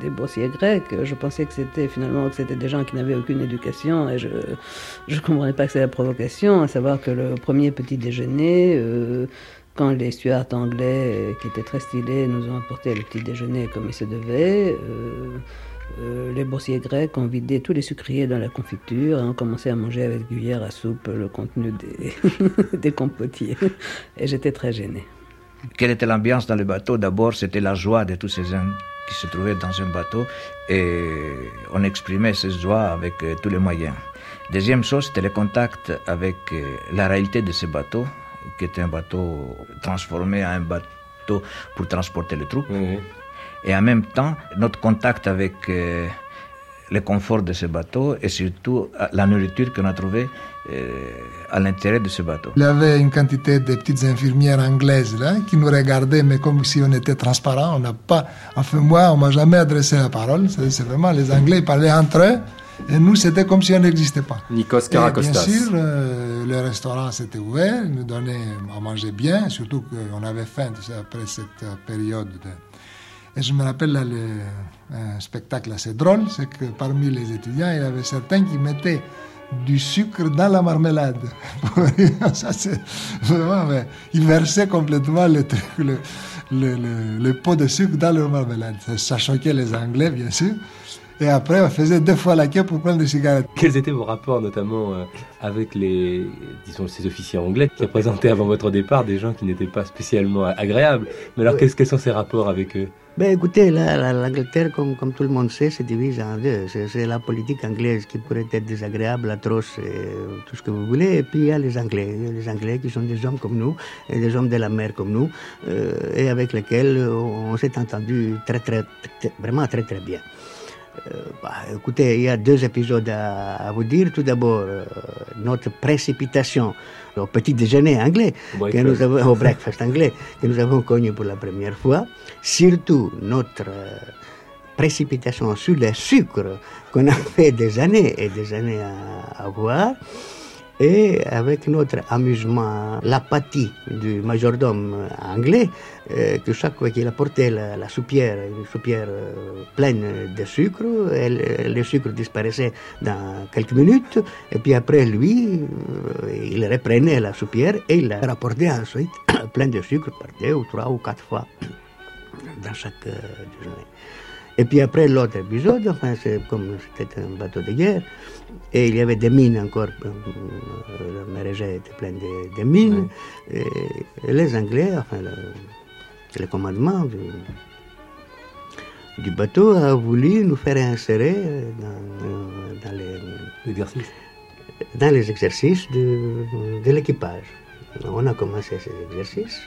des boursiers grecs. Je pensais que c'était finalement que c'était des gens qui n'avaient aucune éducation et je ne comprenais pas que c'était la provocation, à savoir que le premier petit déjeuner, euh, quand les stewards anglais, qui étaient très stylés, nous ont apporté le petit déjeuner comme il se devait, euh, euh, les boursiers grecs ont vidé tous les sucriers dans la confiture et ont commencé à manger avec cuillère à soupe le contenu des, des compotiers. Et j'étais très gêné. Quelle était l'ambiance dans le bateau? D'abord, c'était la joie de tous ces gens qui se trouvaient dans un bateau et on exprimait cette joie avec euh, tous les moyens. Deuxième chose, c'était le contact avec euh, la réalité de ce bateau, qui était un bateau transformé en un bateau pour transporter les troupes. Et en même temps, notre contact avec euh, le confort de ce bateau et surtout euh, la nourriture qu'on a trouvée à l'intérieur de ce bateau. Il y avait une quantité de petites infirmières anglaises là qui nous regardaient, mais comme si on était transparent. On n'a pas, enfin moi, on m'a jamais adressé la parole. C'est vraiment les Anglais ils parlaient entre eux. Et nous, c'était comme si on n'existait pas. Nikos Et bien Karakostas. sûr, euh, le restaurant s'était ouvert, ils nous donnait à manger bien, surtout qu'on avait faim tu sais, après cette euh, période. De... Et je me rappelle là, le, un spectacle assez drôle, c'est que parmi les étudiants, il y avait certains qui mettaient du sucre dans la marmelade. Ça, c'est vraiment, mais ils versaient complètement le, truc, le, le, le- le pot de sucre dans leur marmelade. Ça, choquait les Anglais, bien sûr. Et après, on faisait deux fois la queue pour prendre des cigarettes. Quels étaient vos rapports, notamment euh, avec les, disons, ces officiers anglais qui représentaient avant votre départ des gens qui n'étaient pas spécialement agréables? Mais alors, qu'est-ce- quels sont ces rapports avec eux? Ben écoutez, la- la- l'Angleterre, comme, comme tout le monde sait, se divise en deux. C'est la politique anglaise qui pourrait être désagréable, atroce, et tout ce que vous voulez. Et puis il y a les Anglais. Les Anglais qui sont des hommes comme nous, et des hommes de la mer comme nous, euh, et avec lesquels on s'est entendu très, très, vraiment très, très bien. Euh, bah, écoutez, il y a deux épisodes à, à vous dire. Tout d'abord, euh, notre précipitation au petit déjeuner anglais, Au que breakfast. nous avons, au breakfast anglais, que nous avons connu pour la première fois. Surtout notre euh, précipitation sur le sucre qu'on a fait des années et des années à avoir. Et avec notre amusement, l'apathie du majordome anglais, euh, que chaque fois qu'il apportait la, soupière, une soupière euh, pleine de sucre, elle- le sucre disparaissait dans quelques minutes, et puis après lui, euh, il reprenait la soupière et il la rapportait ensuite plein de sucre par deux ou trois ou quatre fois dans chaque euh, déjeuner. Et puis après l'autre épisode, enfin, c'est comme c'était un bateau de guerre, et il y avait des mines encore, le Maréja était plein de, de mines, et, et les Anglais, enfin, le, le commandement du, du bateau a voulu nous faire insérer dans, dans les, exercices. dans les exercices de, de l'équipage. On a commencé ces exercices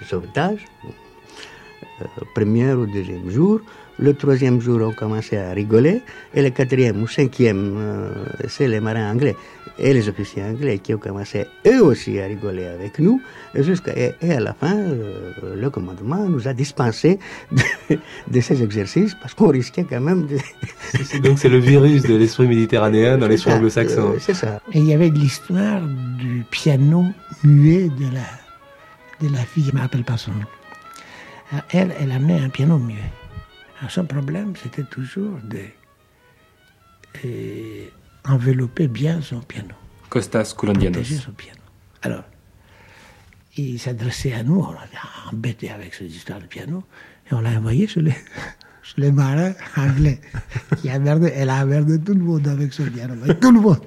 de sauvetage, euh, premier ou deuxième jour. Le troisième jour, on commençait à rigoler. Et le quatrième ou cinquième, euh, c'est les marins anglais et les officiers anglais qui ont commencé eux aussi à rigoler avec nous. Et, jusqu'à, et, et à la fin, euh, le commandement nous a dispensé de, de ces exercices parce qu'on risquait quand même de... Donc, c'est le virus de l'esprit méditerranéen dans l'esprit anglo-saxon. euh, c'est ça. Et il y avait de l'histoire du piano muet de la, de la fille, je ne me rappelle pas son nom. Elle, elle amenait un piano muet. Alors, son problème, c'était toujours de euh, envelopper bien son piano. Costas protéger son piano. Alors, il s'adressait à nous, on était embêtés avec cette histoire de piano, et on l'a envoyé chez les, chez les marins anglais. Qui a merdé, elle a emmerdé tout le monde avec son piano, tout le monde.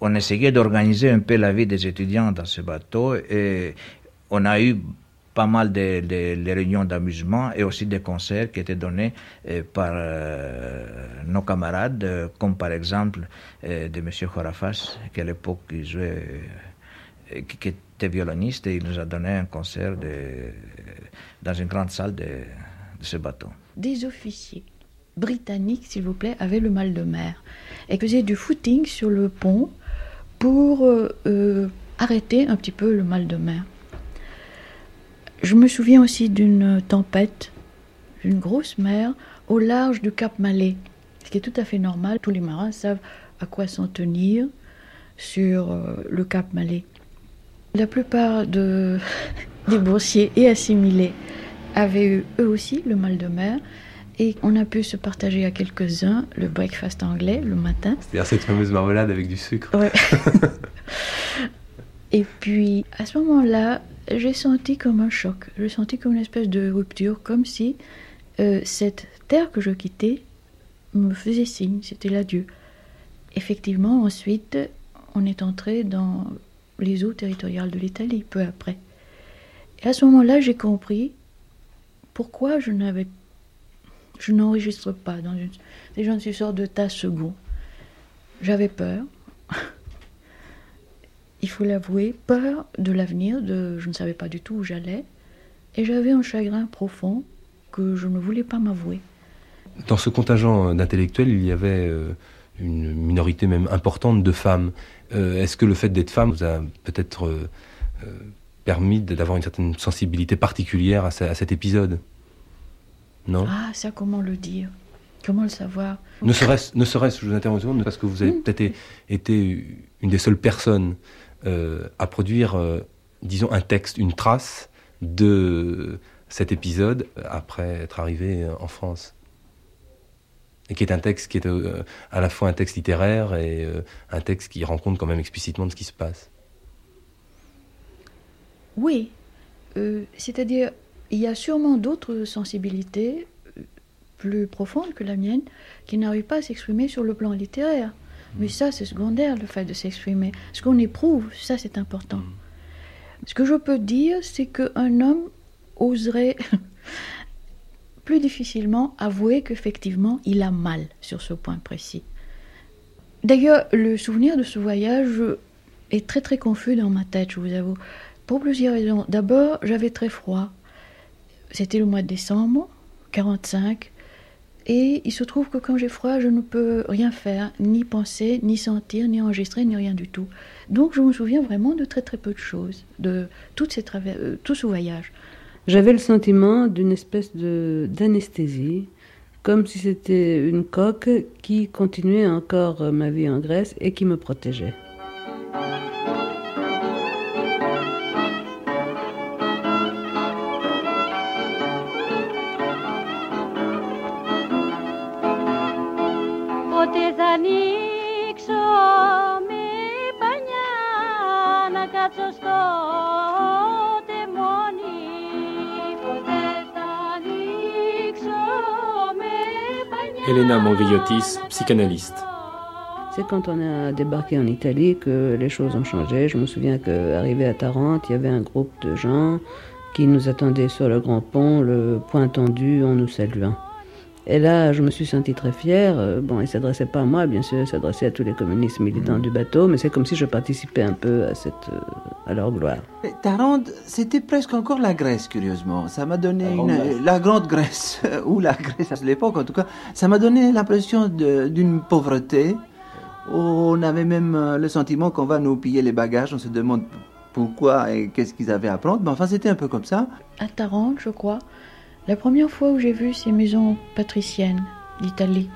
On essayait d'organiser un peu la vie des étudiants dans ce bateau et on a eu pas mal de, réunions d'amusement et aussi des concerts qui étaient donnés euh, par euh, nos camarades, euh, comme par exemple de M. Khorafas, qui à l'époque jouait, qui, était violoniste et il nous a donné un concert dans une grande salle de, de ce bateau. Des officiers britanniques, s'il vous plaît, avaient le mal de mer et faisaient du footing sur le pont pour arrêter un petit peu le mal de mer. Je me souviens aussi d'une tempête, d'une grosse mer au large du Cap Malais, ce qui est tout à fait normal. Tous les marins savent à quoi s'en tenir sur euh, le Cap Malais. La plupart de- des boursiers et assimilés avaient eu eux aussi le mal de mer et on a pu se partager à quelques-uns le breakfast anglais le matin. C'est-à-dire cette fameuse marmelade avec du sucre. Ouais. Et puis, à ce moment-là, j'ai senti comme un choc. J'ai senti comme une espèce de rupture, comme si euh, cette terre que je quittais me faisait signe, c'était l'adieu. Effectivement, ensuite, on est entré dans les eaux territoriales de l'Italie, peu après. Et à ce moment-là, j'ai compris pourquoi je n'avais, je n'enregistre pas dans une, déjà une sorte de tas second. J'avais peur. Il faut l'avouer, peur de l'avenir, de je ne savais pas du tout où j'allais, et j'avais un chagrin profond que je ne voulais pas m'avouer. Dans ce contingent d'intellectuels, il y avait euh, une minorité même importante de femmes. Euh, Est-ce que le fait d'être femme vous a peut-être euh, permis d'avoir une certaine sensibilité particulière à, ce- à cet épisode? Non? Ah, ça, comment le dire? Comment le savoir? Ne serait-ce, ne serait-ce, je vous interromps parce que vous avez peut-être é- été une des seules personnes euh, à produire, euh, disons, un texte, une trace de cet épisode après être arrivé en France. Et qui est un texte qui est euh, à la fois un texte littéraire et un texte qui rend compte quand même explicitement de ce qui se passe. Oui, c'est-à-dire, il y a sûrement d'autres sensibilités plus profondes que la mienne qui n'arrivent pas à s'exprimer sur le plan littéraire. Mais ça, c'est secondaire, le fait de s'exprimer. Ce qu'on éprouve, ça, c'est important. Ce que je peux dire, c'est qu'un homme oserait plus difficilement avouer qu'effectivement, il a mal sur ce point précis. D'ailleurs, le souvenir de ce voyage est très très confus dans ma tête, je vous avoue. Pour plusieurs raisons. D'abord, j'avais très froid. C'était le mois de décembre, 45. Et il se trouve que quand j'ai froid, je ne peux rien faire, ni penser, ni sentir, ni enregistrer, ni rien du tout. Donc je me souviens vraiment de très très peu de choses, de toutes ces euh, tout ce voyage. J'avais le sentiment d'une espèce d'anesthésie, comme si c'était une coque qui continuait encore ma vie en Grèce et qui me protégeait. Elena Mangriotis, psychanalyste. C'est quand on a débarqué en Italie que les choses ont changé. Je me souviens qu'arrivé à Tarente, il y avait un groupe de gens qui nous attendaient sur le grand pont, le poing tendu en nous saluant. Et là, je me suis sentie très fière. Euh, Bon, ils ne s'adressaient pas à moi, bien sûr, ils s'adressaient à tous les communistes militants du bateau, mais c'est comme si je participais un peu à, cette, euh, à leur gloire. Mais Tarente, c'était presque encore la Grèce, curieusement. Ça m'a donné La une- grande Grèce. la grande Grèce, ou la Grèce à l'époque en tout cas. Ça m'a donné l'impression d'une pauvreté. On avait même euh, le sentiment qu'on va nous piller les bagages. On se demande pourquoi et qu'est-ce qu'ils avaient à prendre. Mais enfin, c'était un peu comme ça. à Tarente, je crois, la première fois où j'ai vu ces maisons patriciennes d'Italie,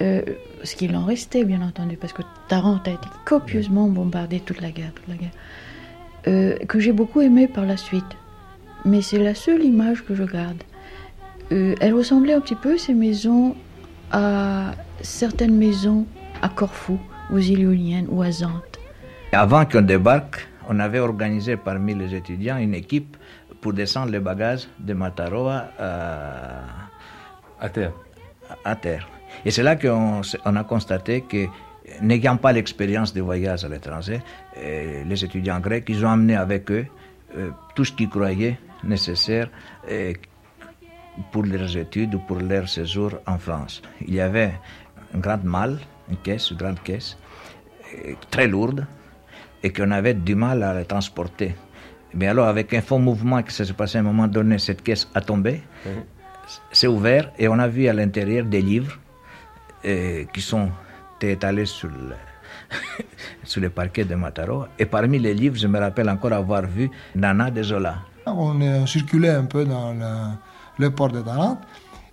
euh, ce qu'il en restait bien entendu, parce que Tarente a été copieusement bombardée toute la guerre, toute la guerre, euh, que j'ai beaucoup aimé par la suite. Mais c'est la seule image que je garde. Euh, elle ressemblait un petit peu, ces maisons, à certaines maisons à Corfou, aux îles ou à Zante. Avant qu'on débarque, on avait organisé parmi les étudiants une équipe pour descendre les bagages de Mataroa à, à terre. À, terre. Et c'est là qu'on on a constaté que, n'ayant pas l'expérience de voyage à l'étranger, euh, les étudiants grecs, ils ont amené avec eux euh, tout ce qu'ils croyaient nécessaire euh, pour leurs études ou pour leur séjour en France. Il y avait une grande malle, une caisse, une grande caisse, euh, très lourde, et qu'on avait du mal à la transporter. Mais alors, avec un faux mouvement qui s'est passé à un moment donné, cette caisse a tombé, c'est ouvert, et on a vu à l'intérieur des livres euh, qui sont étalés sur le, sur le parquet de Mataro. Et parmi les livres, je me rappelle encore avoir vu Nana de Zola. On euh, circulait un peu dans le, le port de Tarente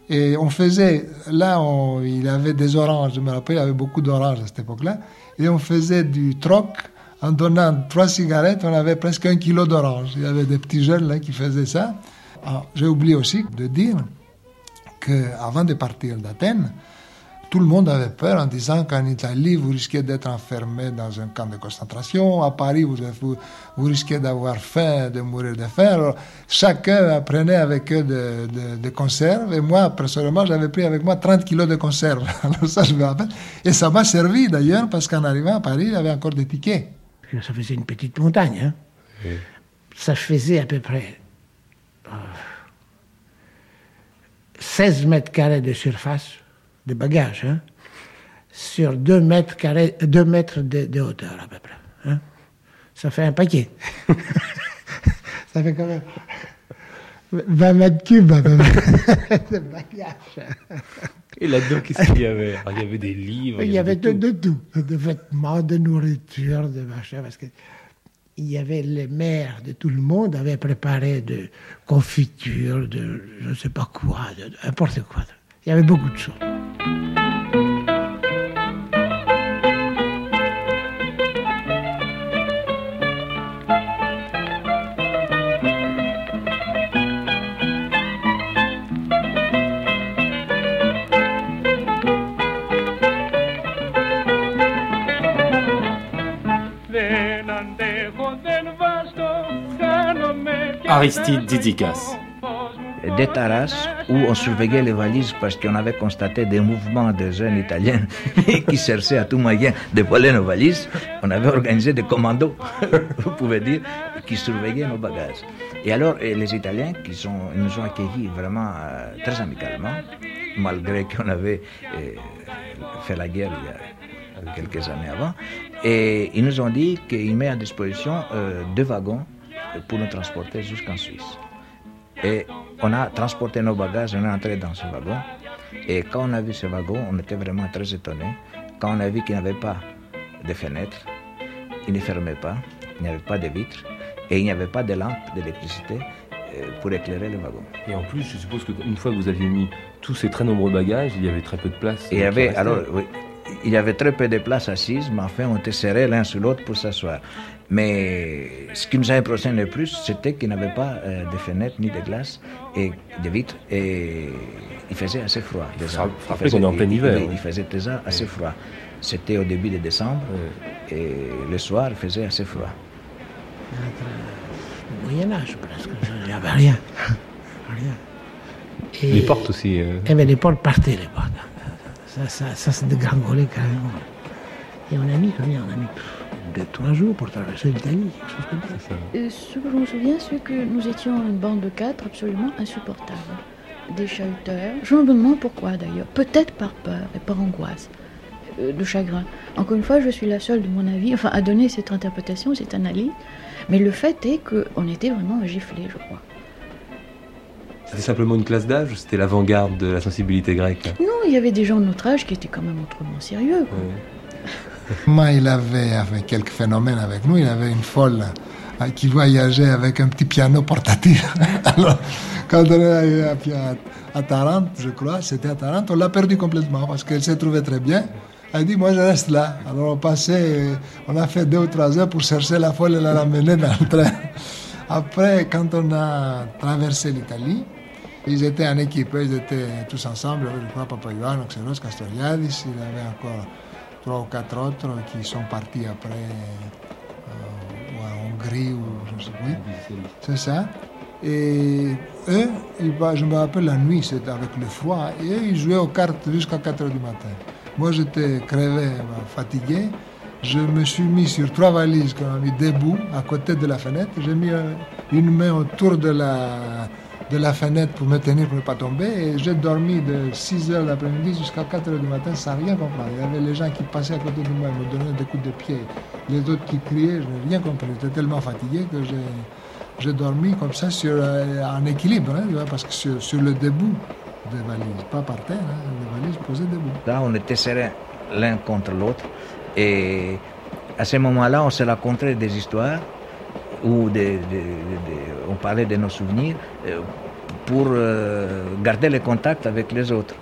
et on faisait, là on- il y avait des oranges, je me rappelle, il y avait beaucoup d'oranges à cette époque-là, et on faisait du troc en donnant trois cigarettes, on avait presque un kilo d'oranges. Il y avait des petits jeunes là qui faisaient ça. Alors, J'ai oublié aussi de dire qu'avant de partir d'Athènes, tout le monde avait peur en disant qu'en Italie, vous risquez d'être enfermé dans un camp de concentration. À Paris, vous, vous, risquez d'avoir faim, de mourir de faim. Chacun prenait avec eux des de, de conserves. Et moi, personnellement, j'avais pris avec moi 30 kilos de conserves. Alors ça, je me rappelle. Et ça m'a servi d'ailleurs, parce qu'en arrivant à Paris, il avait encore des tickets. Ça faisait une petite montagne. Hein. Ça faisait à peu près euh, 16 mètres carrés de surface de bagages. Hein. sur 2 mètres, carrés, deux mètres de, de hauteur à peu près. hein. Ça fait un paquet. ça fait quand même 20 mètres cubes à peu près de bagages. Et là-dedans, qu'est-ce qu'il y avait? Alors, Il y avait des livres. Il y avait de, de tout, de vêtements, de nourriture, de machin, parce que il y avait les mères de tout le monde avaient préparé de confitures, de je ne sais pas quoi, de n'importe quoi. Il y avait beaucoup de choses. Aristide Didikas. des Taras où on surveillait les valises parce qu'on avait constaté des mouvements de jeunes Italiens qui cherchaient à tout moyen de voler nos valises. On avait organisé des commandos, vous pouvez dire, qui surveillaient nos bagages. Et alors, les Italiens qui sont, nous ont accueillis vraiment euh, très amicalement, malgré qu'on avait euh, fait la guerre il y a quelques années avant. Et ils nous ont dit qu'ils mettent à disposition euh, deux wagons pour nous transporter jusqu'en Suisse. Et on a transporté nos bagages, on est entré dans ce wagon. Et quand on a vu ce wagon, on était vraiment très étonnés. Quand on a vu qu'il n'y avait pas de fenêtres, il ne fermait pas, il n'y avait pas de vitres et il n'y avait pas de lampe d'électricité euh, pour éclairer le wagon. Et en plus, je suppose qu'une fois que vous aviez mis tous ces très nombreux bagages, il y avait très peu de place. Et il y avait, alors, oui, il y avait très peu de places assises, mais enfin, on était serrés l'un sur l'autre pour s'asseoir. Mais ce qui nous a impressionné le plus, c'était qu'il n'y avait pas euh, de fenêtres ni de glace et de vitres. Et il faisait assez froid. déjà. Il faisait- est en plein il- hiver, Il, oui. il faisait déjà assez froid. C'était au début de décembre et le soir, il faisait assez froid. Moyen Âge presque, il n'y avait rien. rien. Et- Les portes aussi. euh, Eh bien, les portes partaient, les portes. Ça, ça, ça s'est dégringolé carrément. Et on a mis combien On a mis deux, trois jours pour traverser l'Italie, quelque chose comme ça. Euh, ce que je me souviens, c'est que nous étions une bande de quatre absolument insupportables. Des chahuteurs. Je me demande pourquoi d'ailleurs. Peut-être par peur et par angoisse, euh, de chagrin. Encore une fois, je suis la seule, de mon avis, enfin, à donner cette interprétation, cette analyse. Mais le fait est qu'on était vraiment giflés, je crois. C'était simplement une classe d'âge ou c'était l'avant-garde de la sensibilité grecque Non, il y avait des gens de notre âge qui étaient quand même autrement sérieux. quoi. Moi, il avait, avait quelques phénomènes avec nous. Il avait une folle euh, qui voyageait avec un petit piano portatif. Alors, quand on est arrivé à, à, Tarente, je crois, c'était à Tarente, on l'a perdu complètement parce qu'elle s'est trouvée très bien. Elle dit, moi, je reste là. Alors, on passait, on a fait deux ou trois heures pour chercher la folle et la ramener dans le train. Après, quand on a traversé l'Italie, ils étaient en équipe, ils étaient tous ensemble, je crois, Papayouan, Xeros, Castoriadis, il y avait encore trois ou quatre autres qui sont partis après euh, ou en Hongrie ou je sais plus. C'est ça. Et eux, ils je me rappelle la nuit, c'était avec le froid, et eux, ils jouaient aux cartes jusqu'à 4 heures du matin. Moi, j'étais crevé, euh, fatigué. Je me suis mis sur trois valises qu'on a mis debout à côté de la fenêtre. J'ai mis euh, une main autour de la, de la fenêtre pour me tenir pour ne pas tomber. Et j'ai dormi de 6 heures l'après-midi jusqu'à 4 heures du matin sans rien comprendre. Il y avait les gens qui passaient à côté de moi et me donnaient des coups de pied. Les autres qui criaient, je n'ai rien compris. J'étais tellement fatigué que j'ai, dormi comme ça sur, euh, en équilibre, hein, parce que sur, le debout des valises, pas par terre, hein, les valises posées debout. Là, on était serrés l'un contre l'autre. Et à ce moment-là, on s'est raconté des histoires des- des- on parlait de nos souvenirs euh, pour euh, garder le contact avec les autres.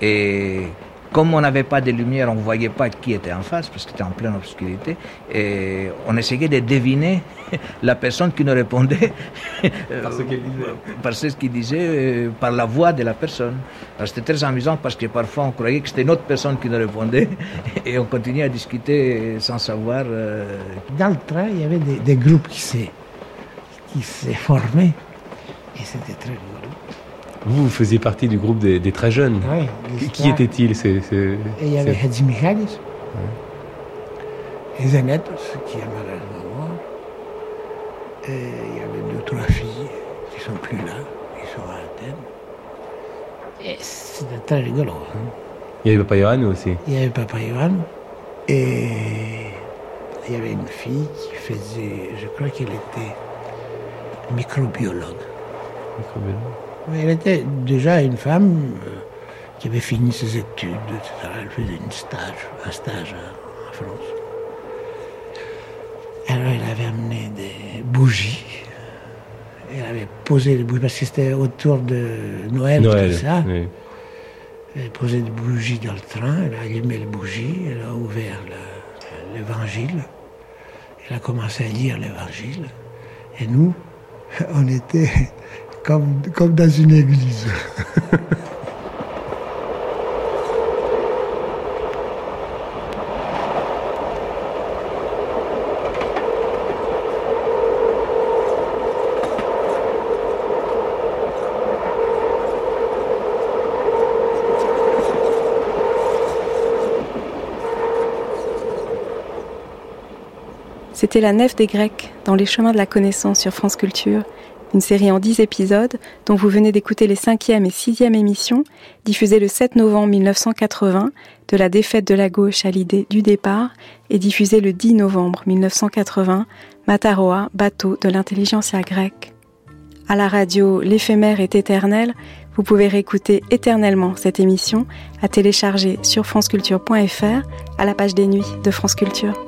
Et comme on n'avait pas de lumière, on ne voyait pas qui était en face, parce que c'était en pleine obscurité, et on essayait de deviner la personne qui nous répondait Par ce qu'elle disait. par ce qu'il disait, euh, par la voix de la personne. C'était très amusant parce que parfois on croyait que c'était une autre personne qui nous répondait et on continuait à discuter sans savoir. euh, Dans le train, il y avait des, des groupes qui s'est formés. Et c'était très rigolo. Vous, vous faisiez partie du groupe des, des très jeunes. Oui, Qui- Et il y avait Hedzi Michalis, et Zenetos, qui est. Et il y avait deux, trois filles qui sont plus là, qui sont à Athènes. Et c'était très rigolo. hein. Il y avait Papa Johan aussi. Il y avait Papa Johan. Et il y avait une fille qui faisait, je crois qu'elle était microbiologue. Microbiologue. Elle était déjà une femme euh, qui avait fini ses études, etc. Elle faisait une stage, un stage en France. Alors elle avait amené des bougies. Elle avait posé des bougies parce que c'était autour de Noël, Noël. tout ça. oui. Elle a posé des bougies dans le train, elle a allumé les bougies, elle a ouvert le- l'évangile. Elle a commencé à lire l'évangile. Et nous, on était comme, dans une église. C'était La Nef des Grecs dans les chemins de la connaissance sur France Culture, une série en 10 épisodes dont vous venez d'écouter les 5e et 6e émissions, diffusées le 7 novembre 1980, de la défaite de la gauche à l'idée du départ, et diffusées le 10 novembre 1980, Mataroa, bateau de l'intelligentsia grecque. À la radio, l'éphémère est éternel. Vous pouvez réécouter éternellement cette émission à télécharger sur franceculture.fr à la page des nuits de France Culture.